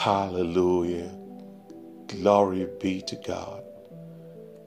Hallelujah. Glory be to God.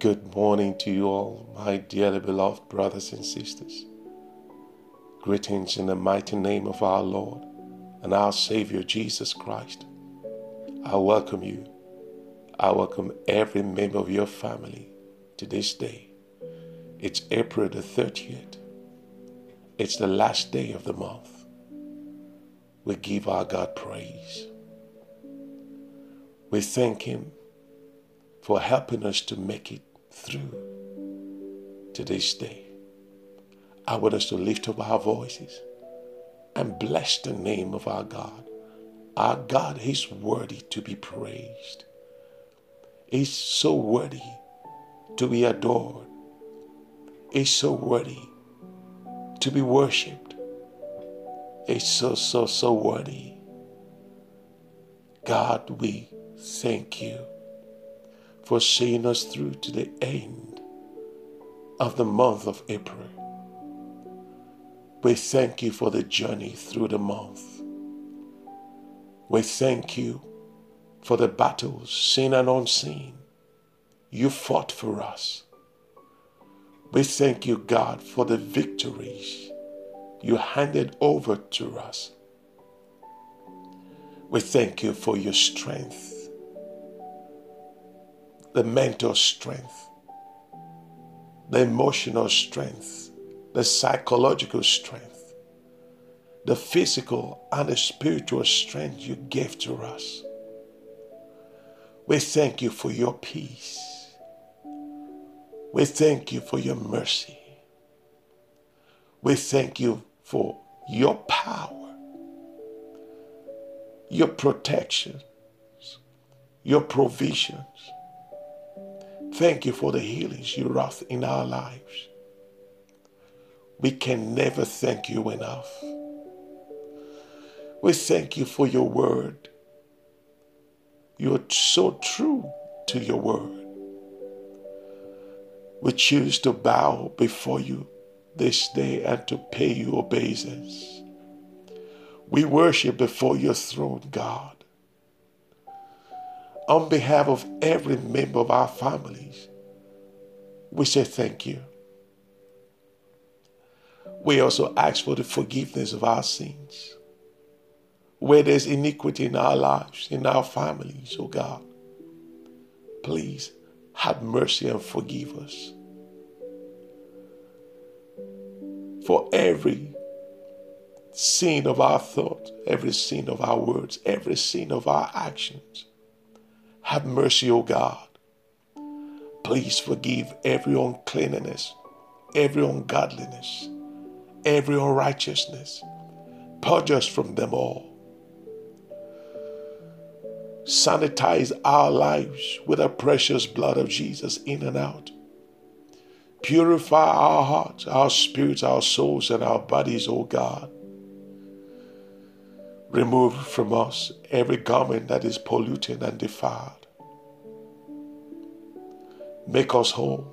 Good morning to you all, my dearly beloved brothers and sisters. Greetings in the mighty name of our Lord and our Savior Jesus Christ. I welcome you. I welcome every member of your family to this day. It's April the 30th. It's the last day of the month. We give our God praise. We thank Him for helping us to make it through to this day. I want us to lift up our voices and bless the name of our God. Our God is worthy to be praised. He's so worthy to be adored. He's so worthy to be worshipped. He's so, so, so worthy. God, we thank you for seeing us through to the end of the month of April. We thank you for the journey through the month. We thank you for the battles, seen and unseen. You fought for us. We thank you, God, for the victories you handed over to us. We thank you for your strength, the mental strength, the emotional strength, the psychological strength, the physical and the spiritual strength you gave to us. We thank you for your peace. We thank you for your mercy. We thank you for your power, your protections, your provisions. Thank you for the healings you wrought in our lives. We can never thank you enough. We thank you for your word. You're so true to your word. We choose to bow before you this day and to pay you obeisance. We worship before your throne, God. On behalf of every member of our families, we say thank you. We also ask for the forgiveness of our sins. Where there's iniquity in our lives, in our families, oh God, please have mercy and forgive us. For every sin of our thought, every sin of our words, every sin of our actions, have mercy, O God. Please forgive every uncleanness, every ungodliness, every unrighteousness. Purge us from them all. Sanitize our lives with the precious blood of Jesus in and out. Purify our hearts, our spirits, our souls, and our bodies, O God. Remove from us every garment that is polluted and defiled. Make us whole.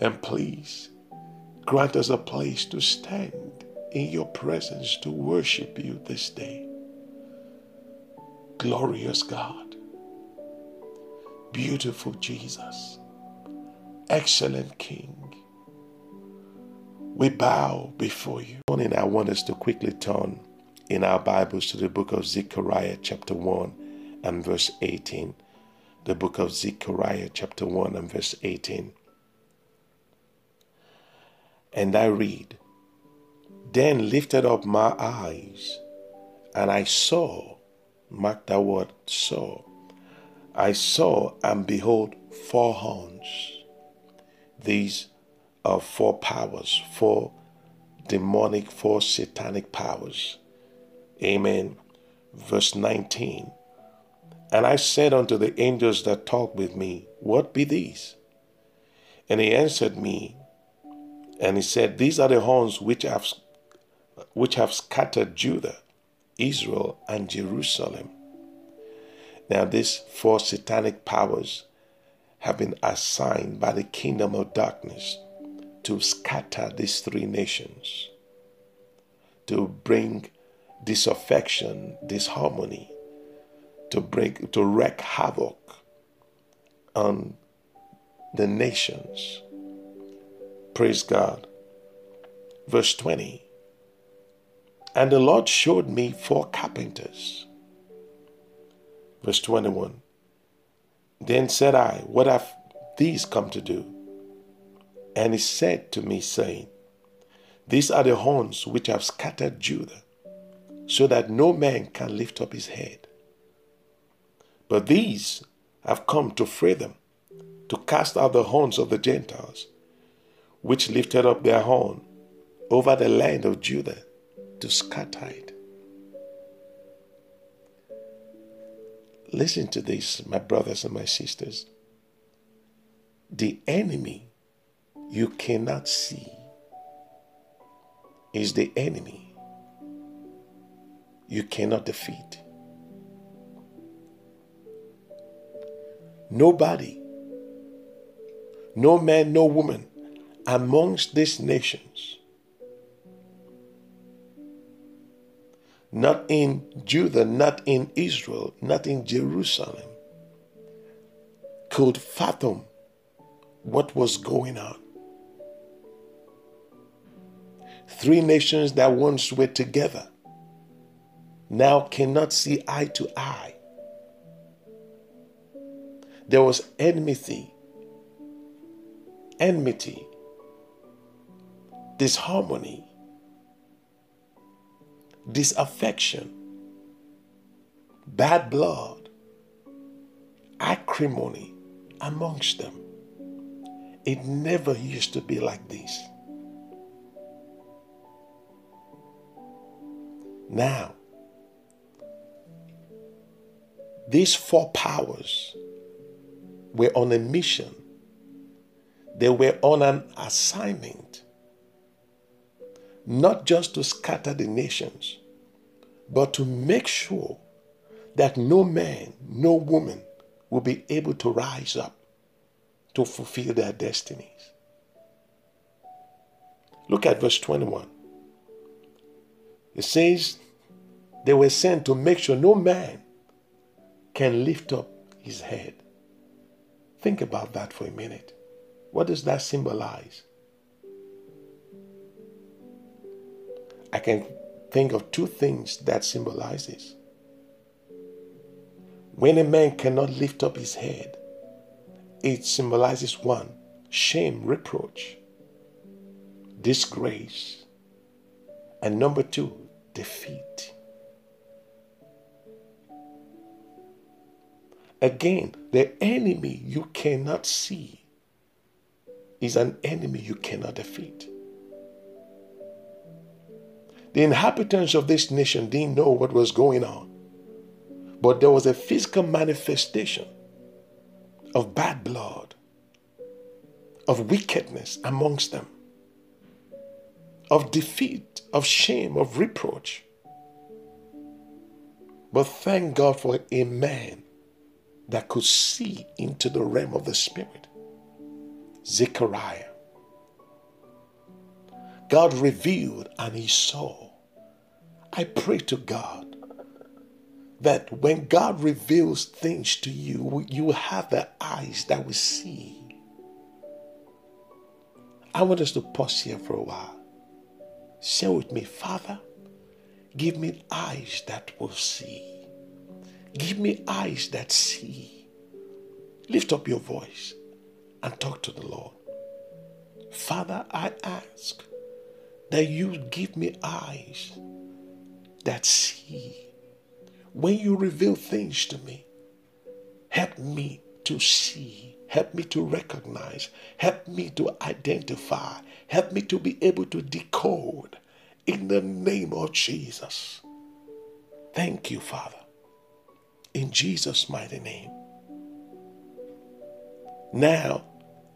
And please grant us a place to stand in your presence to worship you this day glorious God, beautiful Jesus, excellent King. We bow before you. Morning, I want us to quickly turn in our Bibles to the book of Zechariah, chapter 1 and verse 18. The book of Zechariah, chapter 1 and verse 18. And I read, Then lifted up my eyes, and I saw Mark that word saw. I saw and behold four horns. These are four powers, four demonic, four satanic powers. Amen. Verse 19. And I said unto the angels that talked with me, What be these? And he answered me, and he said, These are the horns which have which have scattered Judah Israel, and Jerusalem. Now, these four satanic powers have been assigned by the kingdom of darkness to scatter these three nations, to bring disaffection, disharmony, to break, to wreak havoc on the nations. Praise God. Verse 20. And the Lord showed me four carpenters. Verse 21. Then said I, What have these come to do? And he said to me, saying, These are the horns which have scattered Judah, so that no man can lift up his head. But these have come to free them, to cast out the horns of the Gentiles, which lifted up their horn over the land of Judah to scatter it. Listen to this, my brothers and my sisters. The enemy you cannot see is the enemy you cannot defeat. Nobody, no man, no woman amongst these nations, not in Judah, not in Israel, not in Jerusalem, could fathom what was going on. Three nations that once were together now cannot see eye to eye. There was enmity, enmity, disharmony, disaffection, bad blood, acrimony amongst them. It never used to be like this. Now, these four powers were on a mission, they were on an assignment, not just to scatter the nations, but to make sure that no man, no woman will be able to rise up to fulfill their destinies. Look at verse 21. It says they were sent to make sure no man can lift up his head. Think about that for a minute. What does that symbolize? I can think of two things that symbolizes. When a man cannot lift up his head, it symbolizes one, shame, reproach, disgrace, and number two, defeat. Again, the enemy you cannot see is an enemy you cannot defeat. The inhabitants of this nation didn't know what was going on, but there was a physical manifestation of bad blood, of wickedness amongst them, of defeat, of shame, of reproach. But thank God for a man that could see into the realm of the Spirit. Zechariah. God revealed and he saw. I pray to God that when God reveals things to you, you have the eyes that will see. I want us to pause here for a while. Say with me, Father, give me eyes that will see. Give me eyes that see. Lift up your voice and talk to the Lord. Father, I ask that you give me eyes that see. When you reveal things to me, help me to see, help me to recognize, help me to identify, help me to be able to decode in the name of Jesus. Thank you, Father in Jesus' mighty name. Now,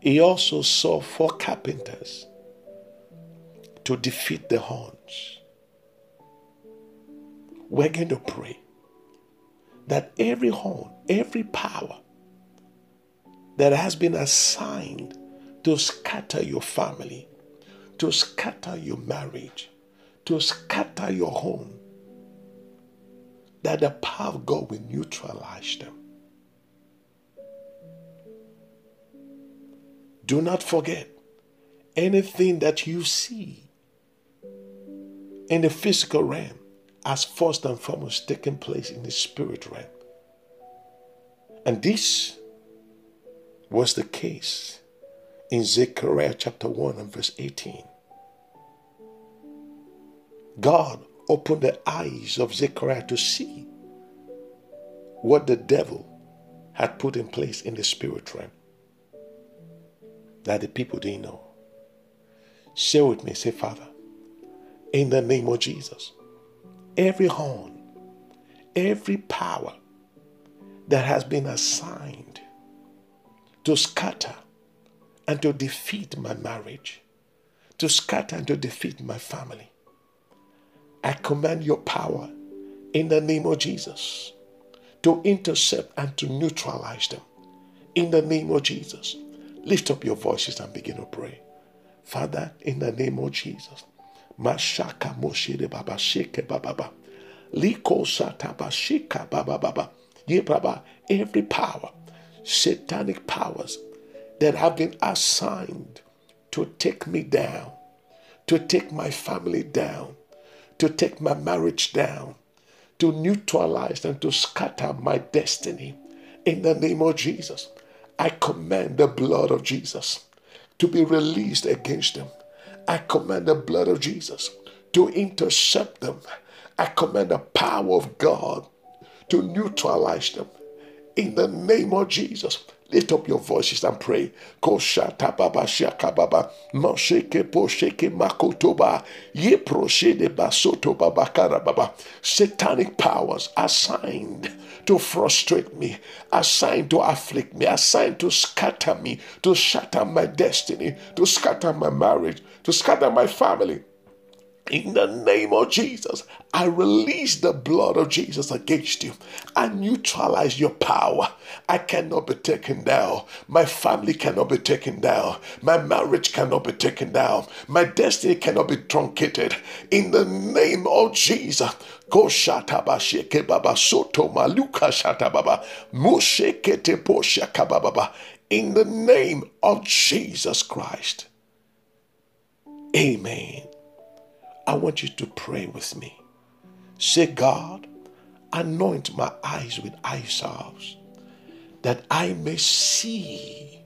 he also saw four carpenters to defeat the horns. We're going to pray that every horn, every power that has been assigned to scatter your family, to scatter your marriage, to scatter your home, that the power of God will neutralize them. Do not forget anything that you see in the physical realm as first and foremost taking place in the spirit realm. And this was the case in Zechariah chapter 1 and verse 18. God opened the eyes of Zechariah to see what the devil had put in place in the spirit realm that the people didn't know. Share with me, say, Father, in the name of Jesus, every horn, every power that has been assigned to scatter and to defeat my marriage, to scatter and to defeat my family. I command your power in the name of Jesus to intercept and to neutralize them. In the name of Jesus. Lift up your voices and begin to pray. Father, in the name of Jesus. Mashaka Moshire Baba Sheke Baba. Liko Sataba Shika Baba Baba. Baba, every power, satanic powers that have been assigned to take me down, to take my family down, to take my marriage down, to neutralize and to scatter my destiny. In the name of Jesus, I command the blood of Jesus to be released against them. I command the blood of Jesus to intercept them. I command the power of God to neutralize them. In the name of Jesus, Lift up your voices and pray. Koshata baba shaka baba. Mosheke posheke makotoba. Ye proshede basoto babakarababa. Satanic powers assigned to frustrate me, assigned to afflict me, assigned to scatter me, to shatter my destiny, to scatter my marriage, to scatter my family. In the name of Jesus, I release the blood of Jesus against you. I neutralize your power. I cannot be taken down. My family cannot be taken down. My marriage cannot be taken down. My destiny cannot be truncated. In the name of Jesus. Go shata ba sheke baba soto maluka shata baba mushekete. In the name of Jesus Christ. Amen. I want you to pray with me. Say, God, anoint my eyes with eye salves that I may see,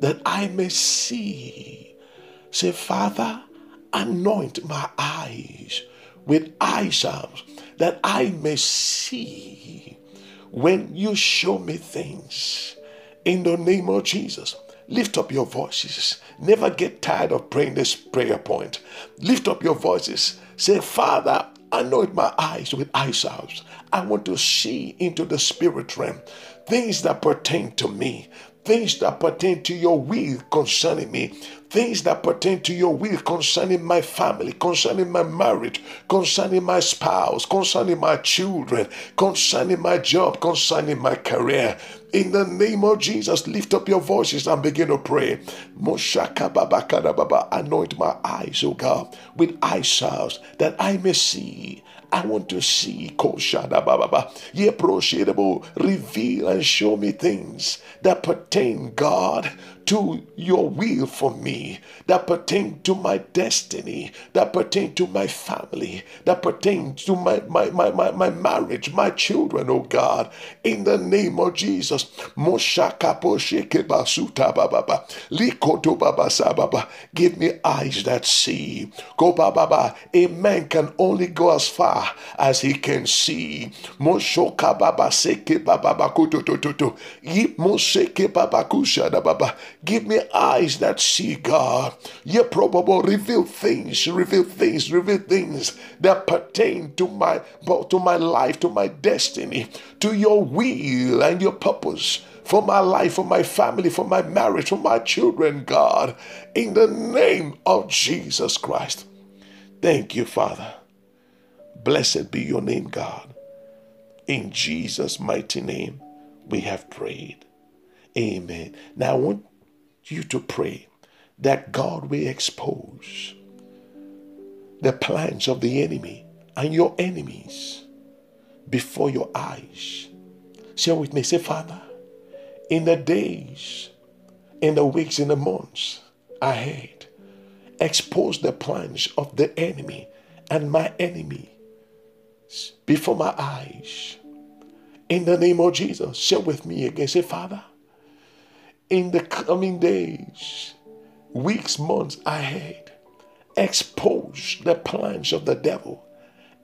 that I may see. Say, Father, anoint my eyes with eye salves that I may see when you show me things. In the name of Jesus, lift up your voices Never get tired of praying this prayer point. Lift up your voices. Say, Father, anoint my eyes with eye salves. I want to see into the spirit realm things that pertain to me, things that pertain to your will concerning me, things that pertain to your will concerning my family, concerning my marriage, concerning my spouse, concerning my children, concerning my job, concerning my career. In the name of Jesus, lift up your voices and begin to pray. Anoint my eyes, O God, with eye that I may see I want to see. Reveal and show me things that pertain, God, to your will for me, that pertain to my destiny, that pertain to my family, that pertain to my, my, my, my, my marriage, my children, oh God, in the name of Jesus. Give me eyes that see. Go baba. A man can only go as far as he can see. Moshoka baba seke baba kututututu. Yip moseke baba kushada baba. Give me eyes that see, God. You probable reveal things, reveal things, reveal things that pertain to my to my life, to my destiny, to your will and your purpose for my life, for my family, for my marriage, for my children, God. In the name of Jesus Christ. Thank you, Father. Blessed be your name, God. In Jesus' mighty name, we have prayed. Amen. Now, I want you to pray that God will expose the plans of the enemy and your enemies before your eyes. Share with me. Say, Father, in the days, in the weeks, in the months ahead, expose the plans of the enemy and my enemy before my eyes. In the name of Jesus, share with me again. Say, Father, in the coming days, weeks, months ahead, expose the plans of the devil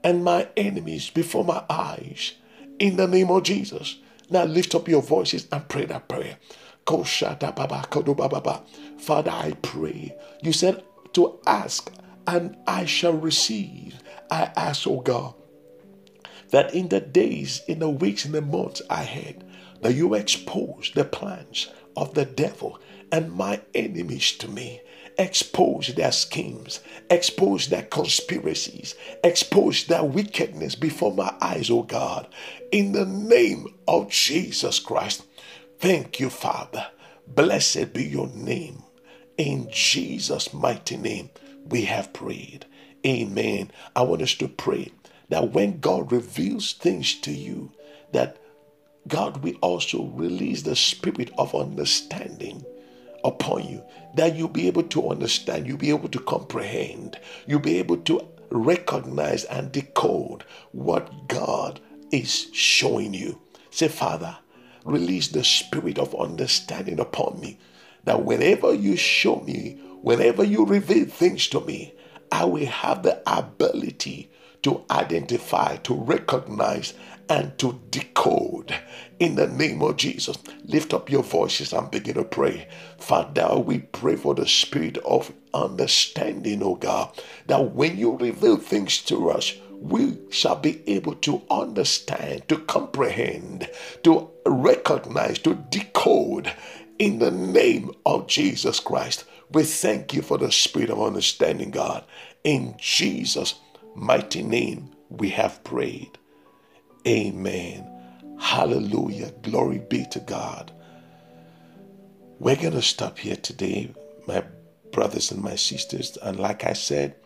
and my enemies before my eyes. In the name of Jesus. Now lift up your voices and pray that prayer. Father, I pray. You said to ask, and I shall receive. I ask, oh God, that in the days, in the weeks, in the months ahead, that you expose the plans of the devil and my enemies to me. Expose their schemes, expose their conspiracies, expose their wickedness before my eyes, O God. In the name of Jesus Christ. Thank you, Father. Blessed be your name. In Jesus' mighty name, we have prayed. Amen. I want us to pray that when God reveals things to you, that God will also release the spirit of understanding upon you, that you'll be able to understand, you'll be able to comprehend, you'll be able to recognize and decode what God is showing you. Say, Father, release the spirit of understanding upon me, that whenever you show me, whenever you reveal things to me, I will have the ability to identify, to recognize, and to decode. In the name of Jesus, lift up your voices and begin to pray. Father, we pray for the spirit of understanding, oh God, that when you reveal things to us, we shall be able to understand, to comprehend, to recognize, to decode in the name of Jesus Christ. We thank you for the spirit of understanding, God. In Jesus' mighty name we have prayed. Amen. Hallelujah. Glory be to God. We're going to stop here today, my brothers and my sisters. And like I said,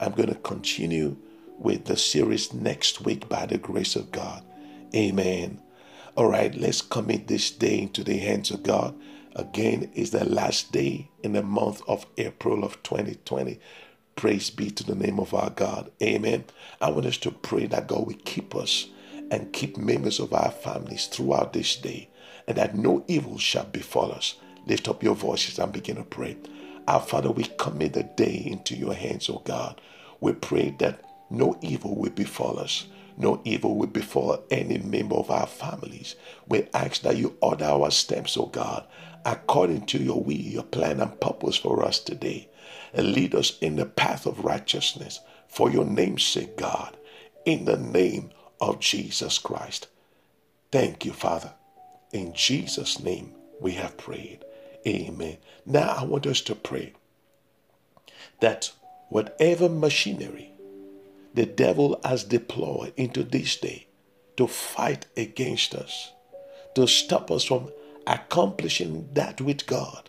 I'm going to continue with the series next week by the grace of God. Amen. All right, let's commit this day into the hands of God. Again, is the last day in the month of April of 2020. Praise be to the name of our God. Amen. I want us to pray that God will keep us and keep members of our families throughout this day and that no evil shall befall us. Lift up your voices and begin to pray. Our Father, we commit the day into your hands, O God. We pray that no evil will befall us. No evil will befall any member of our families. We ask that you order our steps, O God, according to your will, your plan, and purpose for us today and lead us in the path of righteousness for your name's sake, God, in the name of Jesus Christ. Thank you, Father. In Jesus' name we have prayed. Amen. Now I want us to pray that whatever machinery the devil has deployed into this day to fight against us, to stop us from accomplishing that with God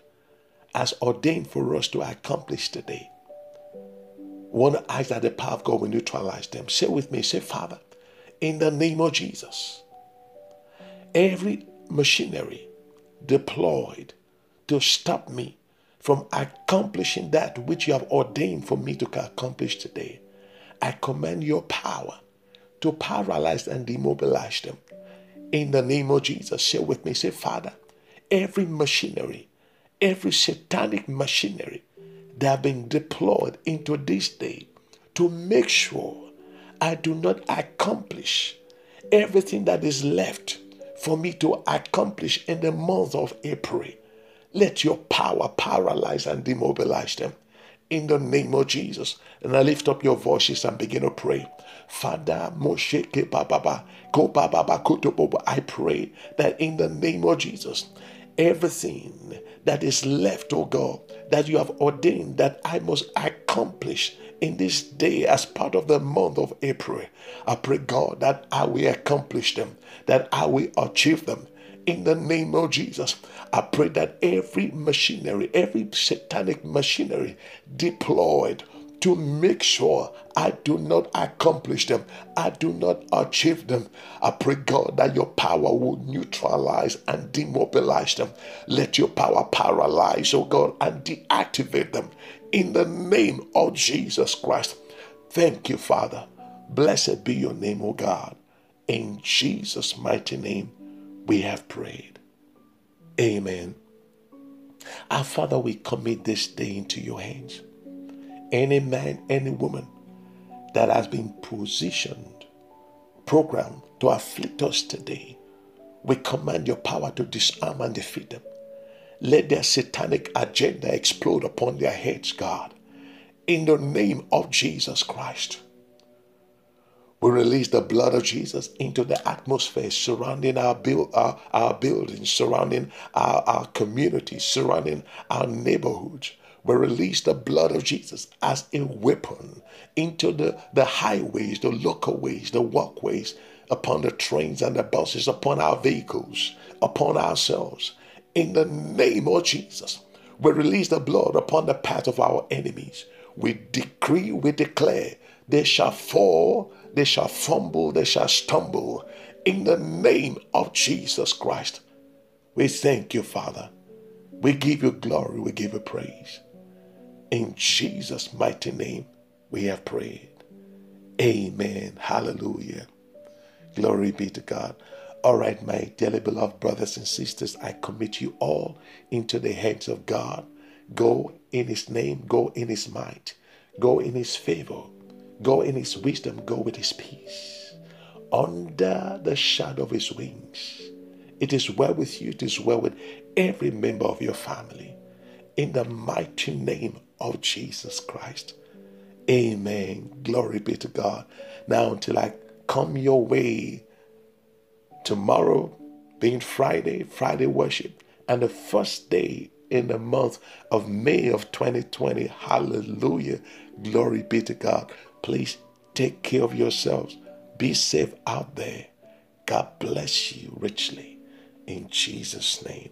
has ordained for us to accomplish today. to ask that the power of God will neutralize them. Say with me, say, Father, in the name of Jesus, every machinery deployed to stop me from accomplishing that which you have ordained for me to accomplish today, I command your power to paralyze and demobilize them. In the name of Jesus, say with me, say, Father, every machinery every satanic machinery that have been deployed into this day to make sure I do not accomplish everything that is left for me to accomplish in the month of April. Let your power paralyze and demobilize them in the name of Jesus. And I lift up your voices and begin to pray. Father, Moshe, I pray that in the name of Jesus, everything that is left, oh God, that you have ordained that I must accomplish in this day as part of the month of April. I pray, God, that I will accomplish them, that I will achieve them. In the name of Jesus, I pray that every machinery, every satanic machinery deployed to make sure I do not accomplish them, I do not achieve them. I pray, God, that your power will neutralize and demobilize them. Let your power paralyze, oh God, and deactivate them in the name of Jesus Christ. Thank you, Father. Blessed be your name, O God. In Jesus' mighty name, we have prayed. Amen. Our Father, we commit this day into your hands. Any man, any woman that has been positioned, programmed to afflict us today, we command your power to disarm and defeat them. Let their satanic agenda explode upon their heads, God. In the name of Jesus Christ. We release the blood of Jesus into the atmosphere surrounding our, build, our, our buildings, surrounding our, our communities, surrounding our neighborhoods. We release the blood of Jesus as a weapon into the, the highways, the local ways, the walkways, upon the trains and the buses, upon our vehicles, upon ourselves. In the name of Jesus, we release the blood upon the path of our enemies. We decree, we declare, they shall fall they shall fumble, they shall stumble. In the name of Jesus Christ, we thank you, Father. We give you glory, we give you praise. In Jesus' mighty name, we have prayed. Amen. Hallelujah. Glory be to God. All right, my dearly beloved brothers and sisters, I commit you all into the hands of God. Go in His name, go in His might, go in His favor. Go in his wisdom, go with his peace. Under the shadow of his wings. It is well with you, it is well with every member of your family. In the mighty name of Jesus Christ. Amen. Glory be to God. Now, until I come your way tomorrow, being Friday, Friday worship, and the first day in the month of May of 2020. Hallelujah. Glory be to God. Please take care of yourselves. Be safe out there. God bless you richly. In Jesus' name.